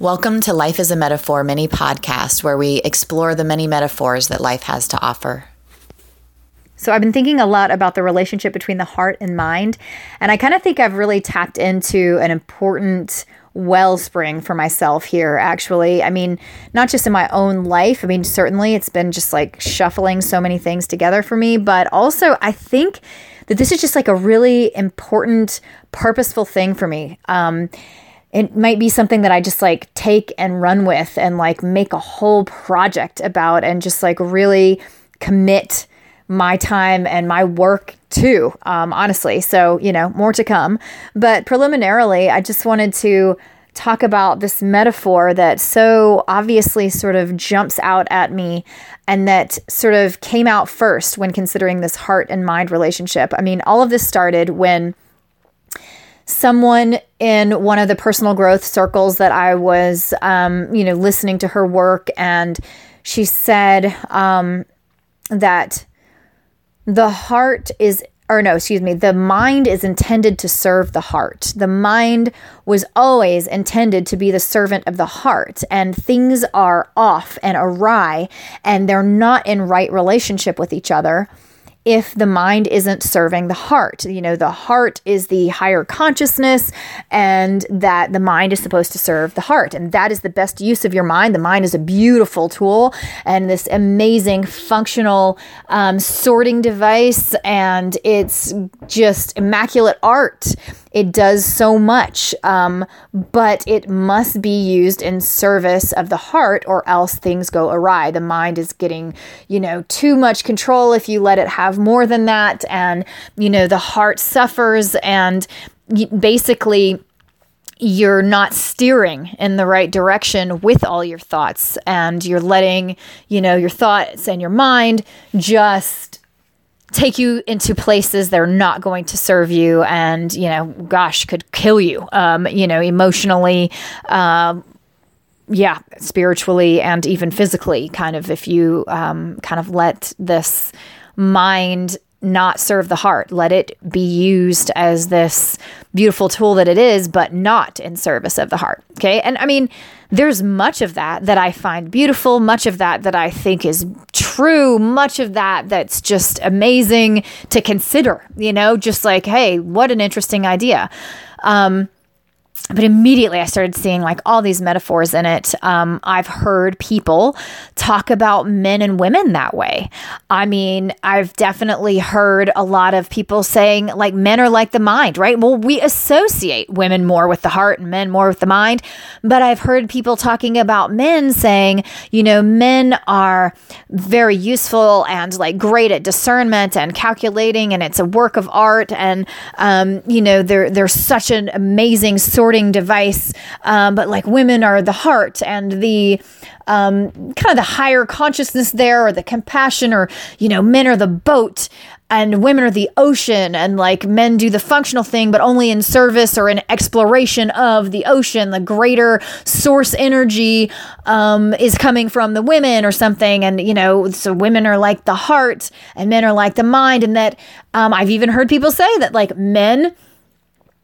Welcome to Life is a Metaphor mini podcast where we explore the many metaphors that life has to offer. So, I've been thinking a lot about the relationship between the heart and mind. And I kind of think I've really tapped into an important wellspring for myself here, actually. I mean, not just in my own life. I mean, certainly it's been just like shuffling so many things together for me, but also I think that this is just like a really important, purposeful thing for me. Um, it might be something that I just like take and run with and like make a whole project about and just like really commit my time and my work to, um, honestly. So, you know, more to come. But preliminarily, I just wanted to talk about this metaphor that so obviously sort of jumps out at me and that sort of came out first when considering this heart and mind relationship. I mean, all of this started when someone in one of the personal growth circles that I was, um, you know, listening to her work, and she said um, that the heart is, or no, excuse me, the mind is intended to serve the heart. The mind was always intended to be the servant of the heart, and things are off and awry, and they're not in right relationship with each other if the mind isn't serving the heart. You know, the heart is the higher consciousness, and that the mind is supposed to serve the heart. And that is the best use of your mind. The mind is a beautiful tool and this amazing functional um, sorting device, and it's just immaculate art. It does so much, um, but it must be used in service of the heart, or else things go awry. The mind is getting, you know, too much control if you let it have more than that, and you know the heart suffers, and basically you're not steering in the right direction with all your thoughts and you're letting you know your thoughts and your mind just take you into places they're not going to serve you and you know gosh could kill you um, you know emotionally um, yeah spiritually and even physically kind of if you um, kind of let this mind not serve the heart. Let it be used as this beautiful tool that it is but not in service of the heart okay? And i mean there's much of that that I find beautiful, much of that that I think is true, much of that that's just amazing to consider, you know, just like, hey, what an interesting idea. Um, but immediately I started seeing like all these metaphors in it. Um, I've heard people talk about men and women that way. I mean, I've definitely heard a lot of people saying like men are like the mind, right? Well, we associate women more with the heart and men more with the mind. But I've heard people talking about men saying, you know, men are very useful and like great at discernment and calculating, and it's a work of art. And, um, you know, they're, they're such an amazing sort device. Um, but like women are the heart and the um, kind of the higher consciousness there, or the compassion, or you know, men are the boat and women are the ocean and like men do the functional thing but only in service or in exploration of the ocean the greater source energy um, is coming from the women or something and you know so women are like the heart and men are like the mind and that um, i've even heard people say that like men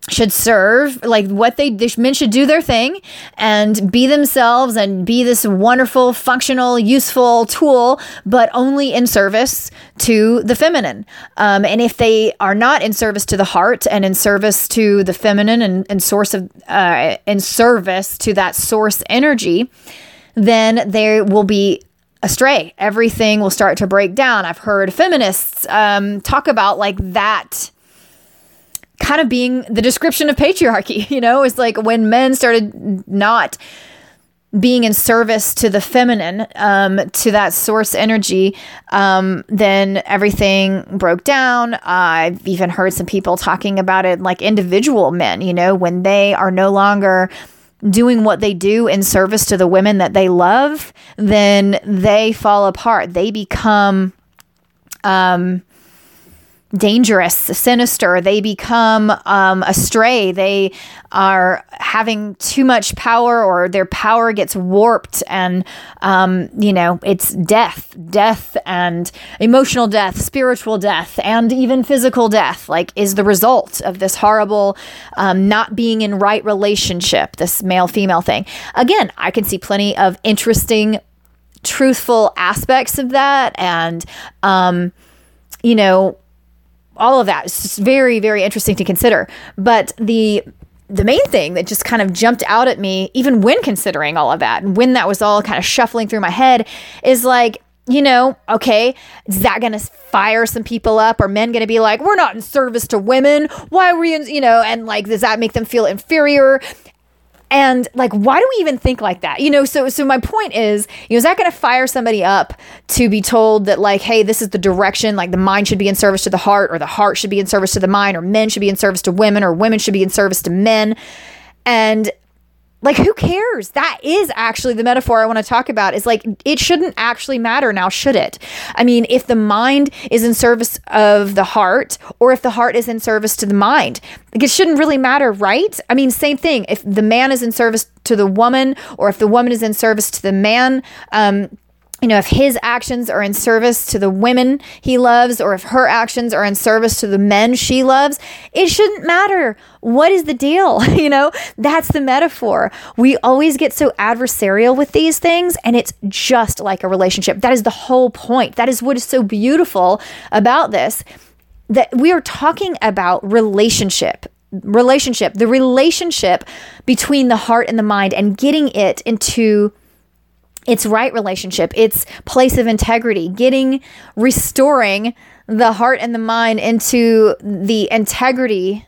should serve like what they, they men should do their thing and be themselves and be this wonderful functional useful tool but only in service to the feminine. Um, and if they are not in service to the heart and in service to the feminine and, and source of uh, in service to that source energy then they will be astray. Everything will start to break down. I've heard feminists um, talk about like that kind of being the description of patriarchy, you know, it's like when men started not being in service to the feminine, um, to that source energy, um, then everything broke down. I've even heard some people talking about it like individual men, you know, when they are no longer doing what they do in service to the women that they love, then they fall apart. They become, um, dangerous, sinister. They become um, astray. They are having too much power, or their power gets warped, and um, you know it's death, death, and emotional death, spiritual death, and even physical death. Like is the result of this horrible um, not being in right relationship, this male female thing. Again, I can see plenty of interesting, truthful aspects of that, and um, you know all of that is very, very interesting to consider. But the the main thing that just kind of jumped out at me, even when considering all of that, and when that was all kind of shuffling through my head, is like, you know, okay, is that going to fire some people up? Are men going to be like, we're not in service to women? Why were you, you know, and like, does that make them feel inferior? And like, why do we even think like that? You know, so so my point is, you know, is that going to fire somebody up to be told that like, hey, this is the direction, like the mind should be in service to the heart, or the heart should be in service to the mind, or men should be in service to women, or women should be in service to men. And like who cares? That is actually the metaphor i want to talk about is like it shouldn't actually matter now should it? I mean if the mind is in service of the heart or if the heart is in service to the mind like it shouldn't really matter right? I mean same thing if the man is in service to the woman or if the woman is in service to the man um you know, if his actions are in service to the women he loves, or if her actions are in service to the men she loves, it shouldn't matter. What is the deal? You know, that's the metaphor. We always get so adversarial with these things, and it's just like a relationship. That is the whole point. That is what is so beautiful about this that we are talking about relationship relationship the relationship between the heart and the mind and getting it into its right relationship, its place of integrity, getting, restoring the heart and the mind into the integrity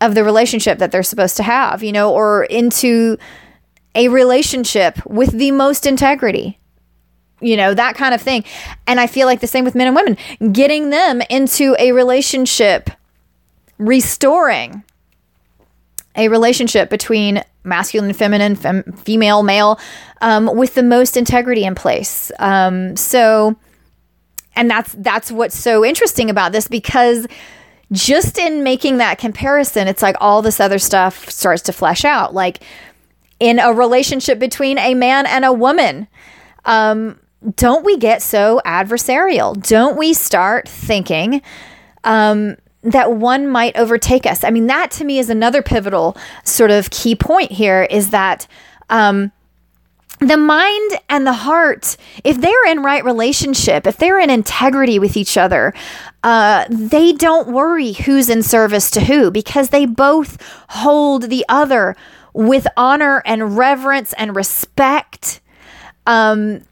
of the relationship that they're supposed to have, you know, or into a relationship with the most integrity, you know, that kind of thing. And I feel like the same with men and women, getting them into a relationship, restoring a relationship between masculine feminine, fem- female, male, um, with the most integrity in place. Um, so, and that's that's what's so interesting about this because just in making that comparison, it's like all this other stuff starts to flesh out. Like in a relationship between a man and a woman, um, don't we get so adversarial? Don't we start thinking? Um, that one might overtake us. I mean, that to me is another pivotal sort of key point here is that um, the mind and the heart, if they're in right relationship, if they're in integrity with each other, uh, they don't worry who's in service to who because they both hold the other with honor and reverence and respect um,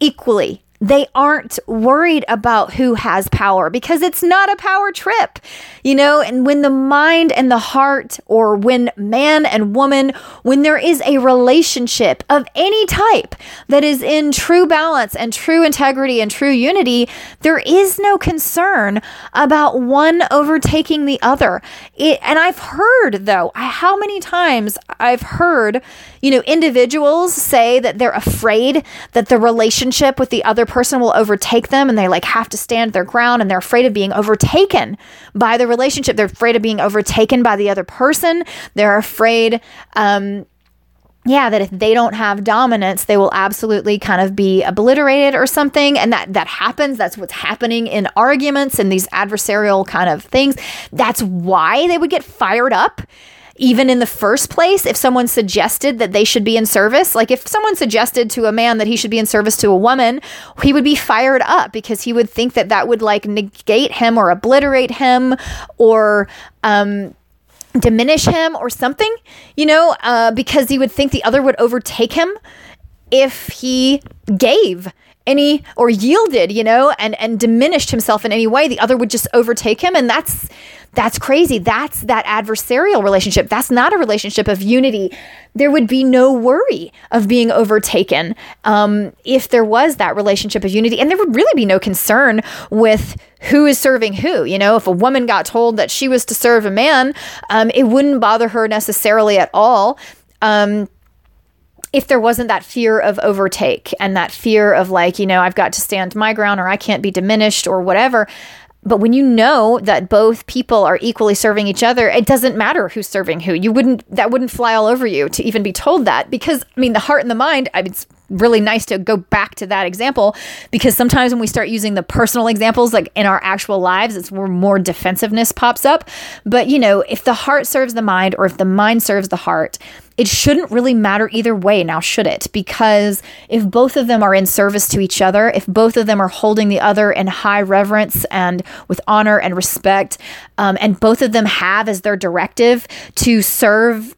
equally they aren't worried about who has power because it's not a power trip, you know. And when the mind and the heart, or when man and woman, when there is a relationship of any type that is in true balance and true integrity and true unity, there is no concern about one overtaking the other. It, and I've heard, though, how many times I've heard, you know, individuals say that they're afraid that the relationship with the other person will overtake them and they like have to stand their ground and they're afraid of being overtaken by the relationship. They're afraid of being overtaken by the other person. They're afraid, um, yeah, that if they don't have dominance, they will absolutely kind of be obliterated or something. And that that happens. That's what's happening in arguments and these adversarial kind of things. That's why they would get fired up even in the first place, if someone suggested that they should be in service, like if someone suggested to a man that he should be in service to a woman, he would be fired up because he would think that that would like negate him or obliterate him or, um, diminish him or something, you know, uh, because he would think the other would overtake him if he gave any or yielded, you know, and and diminished himself in any way, the other would just overtake him, and that's that's crazy. That's that adversarial relationship. That's not a relationship of unity. There would be no worry of being overtaken um, if there was that relationship of unity. And there would really be no concern with who is serving who. You know, if a woman got told that she was to serve a man, um, it wouldn't bother her necessarily at all. Um, if there wasn't that fear of overtake and that fear of like, you know, I've got to stand my ground or I can't be diminished or whatever, but when you know that both people are equally serving each other, it doesn't matter who's serving who. You wouldn't that wouldn't fly all over you to even be told that because I mean the heart and the mind, I mean it's really nice to go back to that example because sometimes when we start using the personal examples like in our actual lives it's where more defensiveness pops up. But you know if the heart serves the mind or if the mind serves the heart it shouldn't really matter either way now should it? Because if both of them are in service to each other if both of them are holding the other in high reverence and with honor and respect um, and both of them have as their directive to serve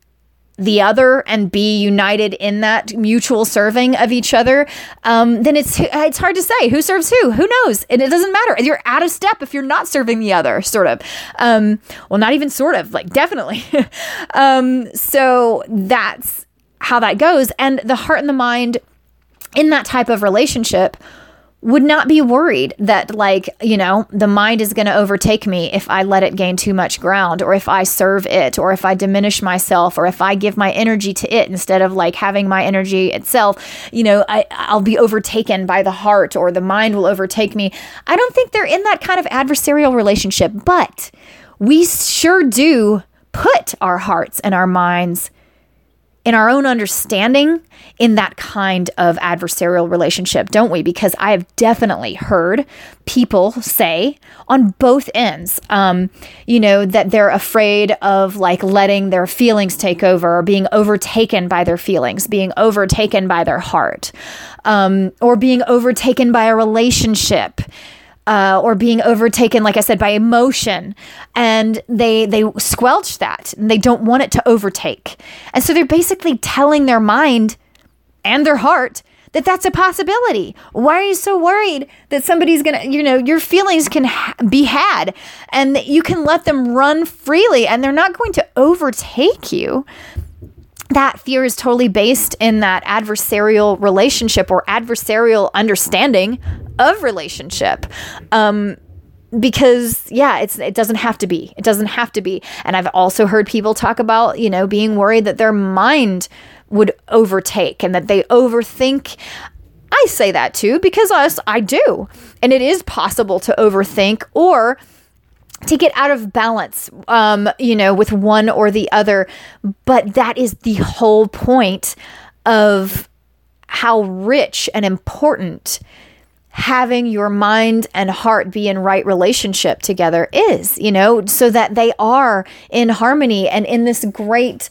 the other and be united in that mutual serving of each other, um, then it's it's hard to say who serves who. Who knows? And it doesn't matter. You're out of step if you're not serving the other, sort of. Um, well, not even sort of, like definitely. um, so that's how that goes. And the heart and the mind in that type of relationship would not be worried that like you know the mind is going to overtake me if i let it gain too much ground or if i serve it or if i diminish myself or if i give my energy to it instead of like having my energy itself. You know I, i'll be overtaken by the heart or the mind will overtake me. I don't think they're in that kind of adversarial relationship but we sure do put our hearts and our minds in our own understanding in that kind of adversarial relationship, don't we? Because I have definitely heard people say on both ends, um, you know, that they're afraid of like letting their feelings take over or being overtaken by their feelings, being overtaken by their heart, um, or being overtaken by a relationship uh, or being overtaken, like I said, by emotion, and they they squelch that. And they don't want it to overtake, and so they're basically telling their mind and their heart that that's a possibility. Why are you so worried that somebody's gonna, you know, your feelings can ha- be had, and that you can let them run freely, and they're not going to overtake you that fear is totally based in that adversarial relationship or adversarial understanding of relationship. Um, because yeah it's it doesn't have to be. It doesn't have to be. And i've also heard people talk about you know being worried that their mind would overtake and that they overthink. I say that too because us i do. And it is possible to overthink or to get out of balance, um, you know, with one or the other. But that is the whole point of how rich and important having your mind and heart be in right relationship together is, you know, so that they are in harmony and in this great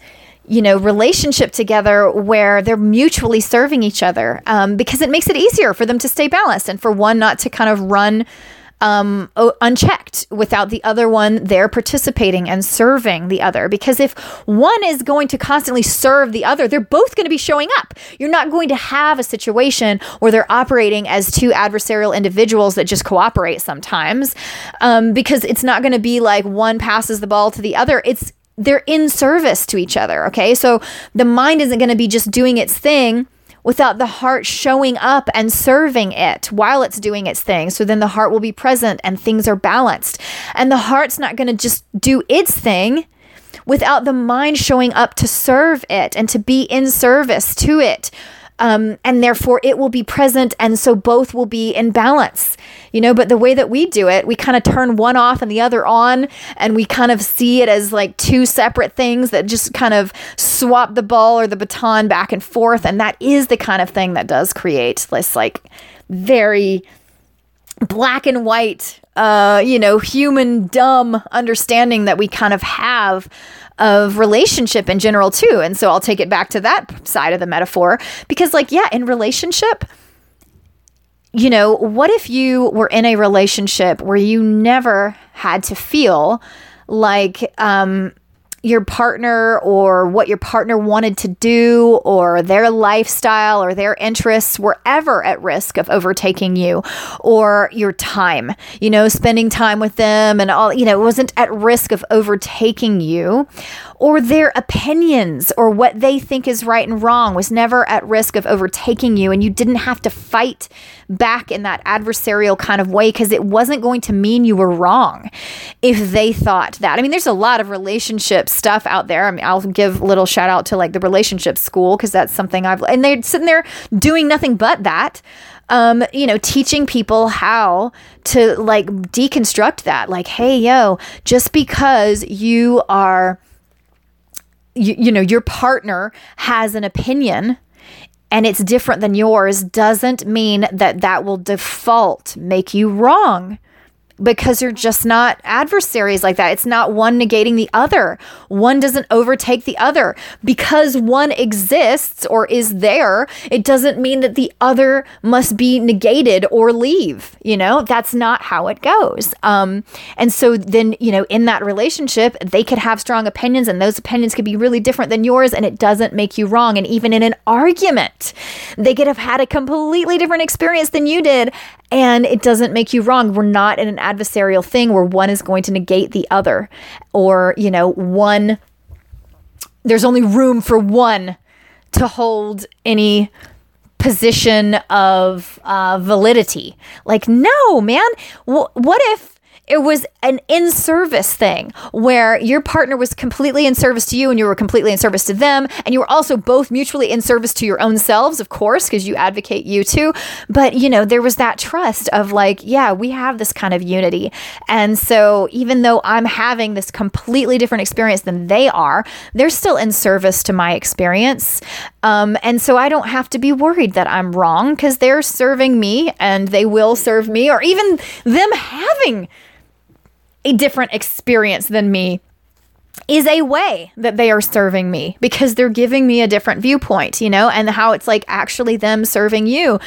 you know relationship together where they're mutually serving each other um, because it makes it easier for them to stay balanced and for one not to kind of run um, unchecked without the other one there participating and serving the other. Because if one is going to constantly serve the other, they're both going to be showing up. You're not going to have a situation where they're operating as two adversarial individuals that just cooperate sometimes, um, because it's not going to be like one passes the ball to the other. It's they're in service to each other. Okay, so the mind isn't going to be just doing its thing without the heart showing up and serving it while it's doing its thing. So then the heart will be present and things are balanced. And the heart's not going to just do its thing without the mind showing up to serve it and to be in service to it um, and therefore it will be present and so both will be in balance. You know but the way that we do it we kind of turn one off and the other on and we kind of see it as like two separate things that just kind of swap the ball or the baton back and forth and that is the kind of thing that does create this like very black and white uh you know human dumb understanding that we kind of have of relationship in general too. And so I'll take it back to that side of the metaphor because like yeah, in relationship you know, what if you were in a relationship where you never had to feel like um your partner or what your partner wanted to do or their lifestyle or their interests were ever at risk of overtaking you or your time, you know, spending time with them and all, you know, wasn't at risk of overtaking you or their opinions or what they think is right and wrong was never at risk of overtaking you and you didn't have to fight back in that adversarial kind of way because it wasn't going to mean you were wrong if they thought that. I mean, there's a lot of relationship stuff out there. I mean, I'll give a little shout out to like the relationship school because that's something I've, and they're sitting there doing nothing but that. Um, you know, teaching people how to like deconstruct that. Like, hey, yo, just because you are, you, you know, your partner has an opinion and it's different than yours doesn't mean that that will default make you wrong because they're just not adversaries like that. It's not one negating the other. One doesn't overtake the other. Because one exists or is there, it doesn't mean that the other must be negated or leave. You know, that's not how it goes. Um, and so then, you know, in that relationship, they could have strong opinions and those opinions could be really different than yours and it doesn't make you wrong. And even in an argument, they could have had a completely different experience than you did and it doesn't make you wrong. We're not in an adversarial thing where one is going to negate the other or, you know, one, there's only room for one to hold any position of uh, validity. Like, no, man. W- what if it was an in service thing where your partner was completely in service to you and you were completely in service to them. And you were also both mutually in service to your own selves, of course, because you advocate you too. But, you know, there was that trust of like, yeah, we have this kind of unity. And so even though I'm having this completely different experience than they are, they're still in service to my experience. Um, and so I don't have to be worried that I'm wrong because they're serving me and they will serve me, or even them having a different experience than me is a way that they are serving me because they're giving me a different viewpoint, you know, and how it's like actually them serving you.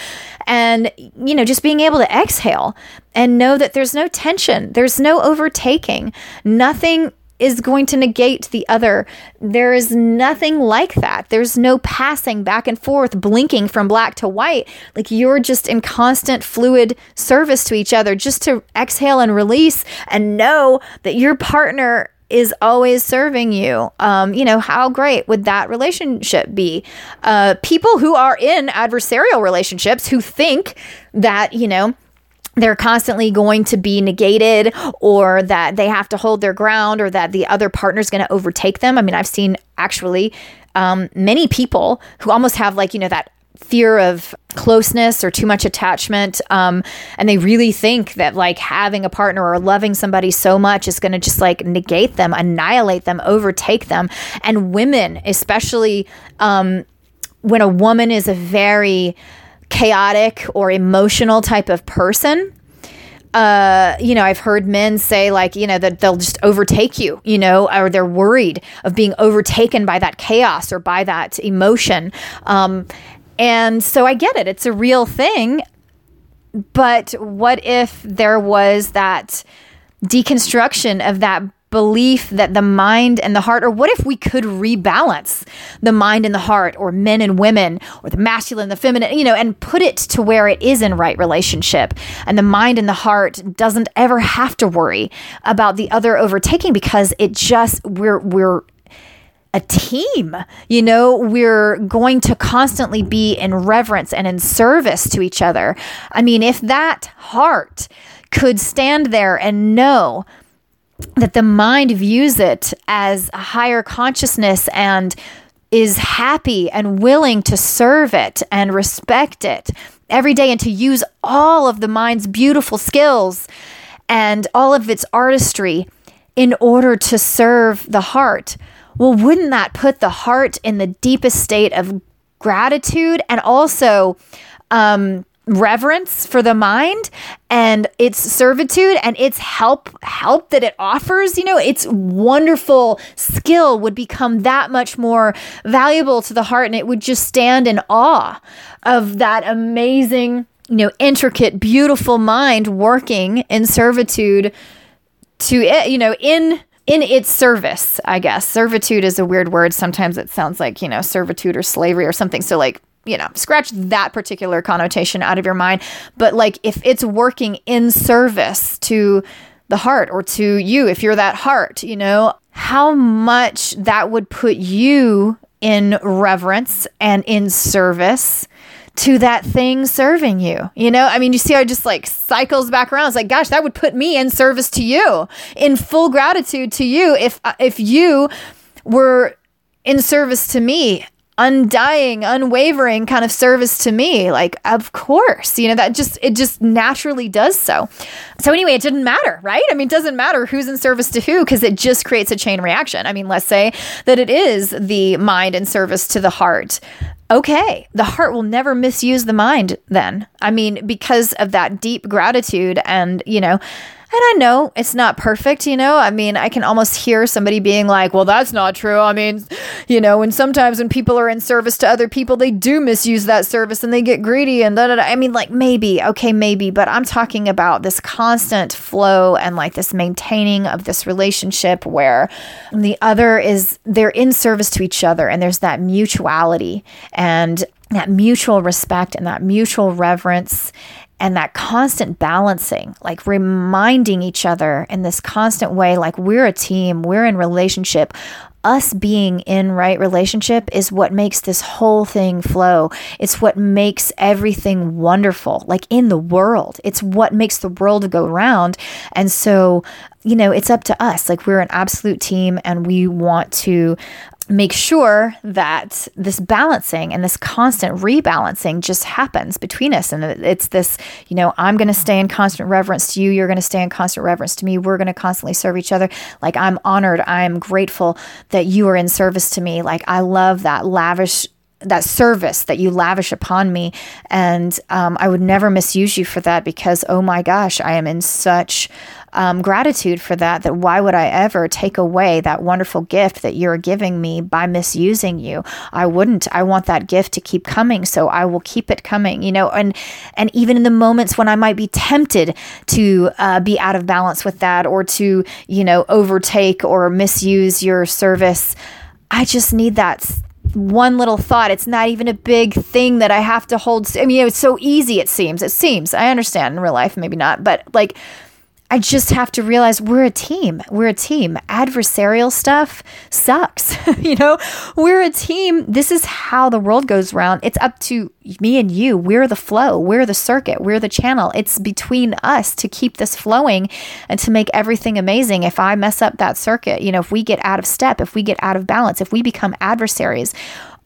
And, you know, just being able to exhale and know that there's no tension, there's no overtaking, nothing is going to negate the other. There is nothing like that. There's no passing back and forth, blinking from black to white. Like you're just in constant fluid service to each other, just to exhale and release and know that your partner is always serving you. Um, you know, how great would that relationship be? Uh, people who are in adversarial relationships who think that, you know, they're constantly going to be negated or that they have to hold their ground or that the other partner is going to overtake them. I mean, I've seen actually um, many people who almost have like, you know, that fear of closeness or too much attachment um, and they really think that like having a partner or loving somebody so much is going to just like negate them annihilate them overtake them and women especially um, when a woman is a very chaotic or emotional type of person, uh, you know, I've heard men say like, you know, that they'll just overtake you, you know, or they're worried of being overtaken by that chaos or by that emotion. Um, and so I get it; it's a real thing. But what if there was that deconstruction of that belief that the mind and the heart, or what if we could rebalance the mind and the heart, or men and women, or the masculine, and the feminine, you know, and put it to where it is in right relationship. And the mind and the heart doesn't ever have to worry about the other overtaking because it just, we're, we're, a team. You know, we're going to constantly be in reverence and in service to each other. I mean, if that heart could stand there and know that the mind views it as a higher consciousness and is happy and willing to serve it and respect it every day and to use all of the mind's beautiful skills and all of its artistry in order to serve the heart. Well, wouldn't that put the heart in the deepest state of gratitude and also um, reverence for the mind and its servitude and its help help that it offers you know its wonderful skill would become that much more valuable to the heart and it would just stand in awe of that amazing you know intricate beautiful mind working in servitude to it you know in in its service i guess. Servitude is a weird word. Sometimes it sounds like you know servitude or slavery or something. So like you know, scratch that particular connotation out of your mind. But like if it's working in service to the heart or to you if you're that heart, you know, how much that would put you in reverence and in service to that thing serving you. You know, I mean, you see it just like cycles back around. It's like, gosh, that would put me in service to you, in full gratitude to you if uh, if you were in service to me undying unwavering kind of service to me. Like of course you know that just it just naturally does so. So anyway it didn't matter right? I mean it doesn't matter who's in service to who because it just creates a chain reaction. I mean let's say that it is the mind in service to the heart. Okay, the heart will never misuse the mind then. I mean, because of that deep gratitude and, you know, and I know it's not perfect, you know. I mean, I can almost hear somebody being like, well, that's not true. I mean, you know, and sometimes when people are in service to other people, they do misuse that service and they get greedy and da da da. I mean, like, maybe, okay, maybe, but I'm talking about this constant flow and like this maintaining of this relationship where the other is, they're in service to each other and there's that mutuality and that mutual respect and that mutual reverence and that constant balancing, like reminding each other in this constant way, like we're a team, we're in relationship. Us being in right relationship is what makes this whole thing flow. It's what makes everything wonderful, like in the world. It's what makes the world go round. And so, you know, it's up to us. Like we're an absolute team and we want to make sure that this balancing and this constant rebalancing just happens between us. And it's this, you know, I'm going to stay in constant reverence to you. You're going to stay in constant reverence to me. We're going to constantly serve each other. Like, I'm honored. I'm grateful that you are in service to me. Like, I love that lavish that service that you lavish upon me. And um, I would never misuse you for that because, oh my gosh, I am in such um, gratitude for that. That why would I ever take away that wonderful gift that you're giving me by misusing you? I wouldn't. I want that gift to keep coming, so I will keep it coming. You know, and and even in the moments when I might be tempted to uh, be out of balance with that, or to you know overtake or misuse your service, I just need that one little thought. It's not even a big thing that I have to hold. I mean, it's so easy, it seems. It seems. I understand in real life, maybe not, but like I just have to realize we're a team. We're a team. Adversarial stuff sucks. you know, we're a team. This is how the world goes around. It's up to me and you. We're the flow. We're the circuit. We're the channel. It's between us to keep this flowing and to make everything amazing. If I mess up that circuit, you know, if we get out of step, if we get out of balance, if we become adversaries,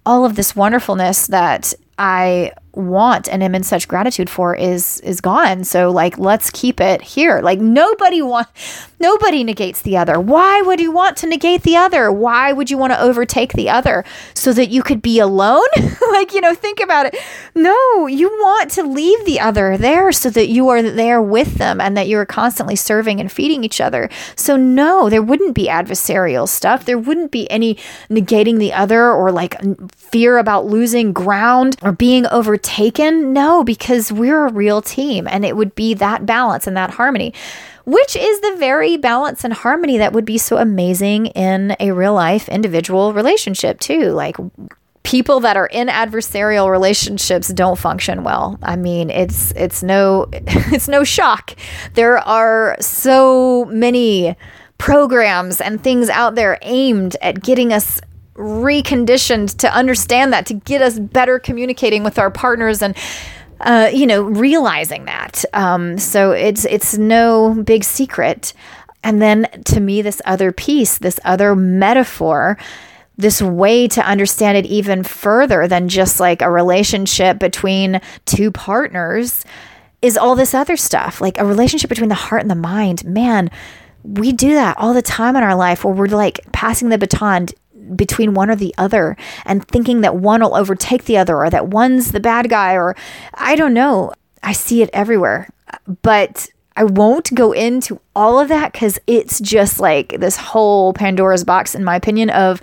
all of this wonderfulness that I want and am in such gratitude for is is gone. So like let's keep it here. Like nobody want nobody negates the other. Why would you want to negate the other? Why would you want to overtake the other? So that you could be alone? Like you know think about it. No you want to leave the other there so that you are there with them and that you're constantly serving and feeding each other. So no there wouldn't be adversarial stuff. There wouldn't be any negating the other or like fear about losing ground or being taken? No, because we're a real team and it would be that balance and that harmony, which is the very balance and harmony that would be so amazing in a real life individual relationship, too. Like, people that are in adversarial relationships don't function well. I mean, it's it's no it's no shock. There are so many programs and things out there aimed at getting us reconditioned to understand that, to get us better communicating with our partners and uh, you know, realizing that. Um, so it's it's no big secret. And then to me, this other piece, this other metaphor, this way to understand it even further than just like a relationship between two partners is all this other stuff, like a relationship between the heart and the mind. Man, we do that all the time in our life where we're like passing the baton between one or the other and thinking that one will overtake the other or that one's the bad guy or I don't know. I see it everywhere. But I won't go into all of that because it's just like this whole Pandora's box, in my opinion, of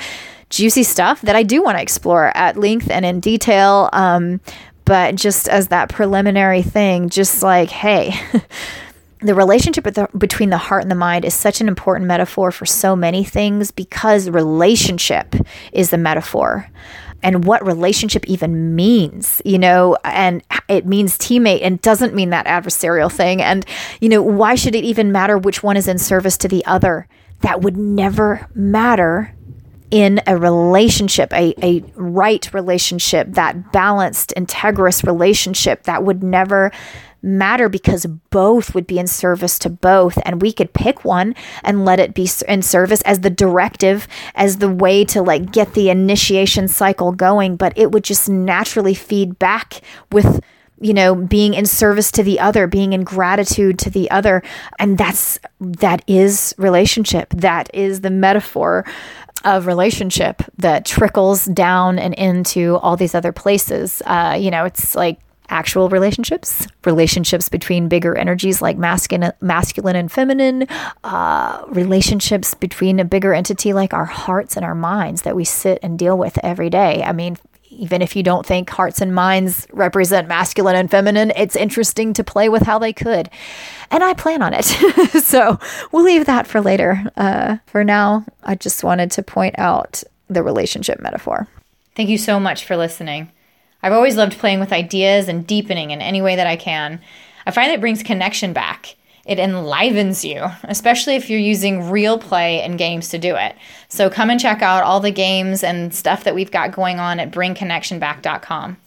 juicy stuff that I do want to explore at length and in detail. Um, but just as that preliminary thing, just like, hey, the relationship between the heart and the mind is such an important metaphor for so many things because relationship is the metaphor. and what relationship even means, you know, and it means teammate and doesn't mean that adversarial thing. And, you know, why should it even matter which one is in service to the other? That would never matter in a relationship, a, a right relationship, that balanced, integrous relationship that would never matter because both would be in service to both. And we could pick one and let it be in service as the directive, as the way to like get the initiation cycle going. But it would just naturally feed back with you know being in service to the other being in gratitude to the other and that's that is relationship that is the metaphor of relationship that trickles down and into all these other places uh, you know it's like actual relationships, relationships between bigger energies like masculine, masculine and feminine, uh, relationships between a bigger entity like our hearts and our minds that we sit and deal with every day. I mean, even if you don't think hearts and minds represent masculine and feminine, it's interesting to play with how they could. And I plan on it. so we'll leave that for later. Uh, for now, I just wanted to point out the relationship metaphor. Thank you so much for listening. I've always loved playing with ideas and deepening in any way that I can. I find it brings connection back. It enlivens you, especially if you're using real play and games to do it. So come and check out all the games and stuff that we've got going on at bringconnectionback.com.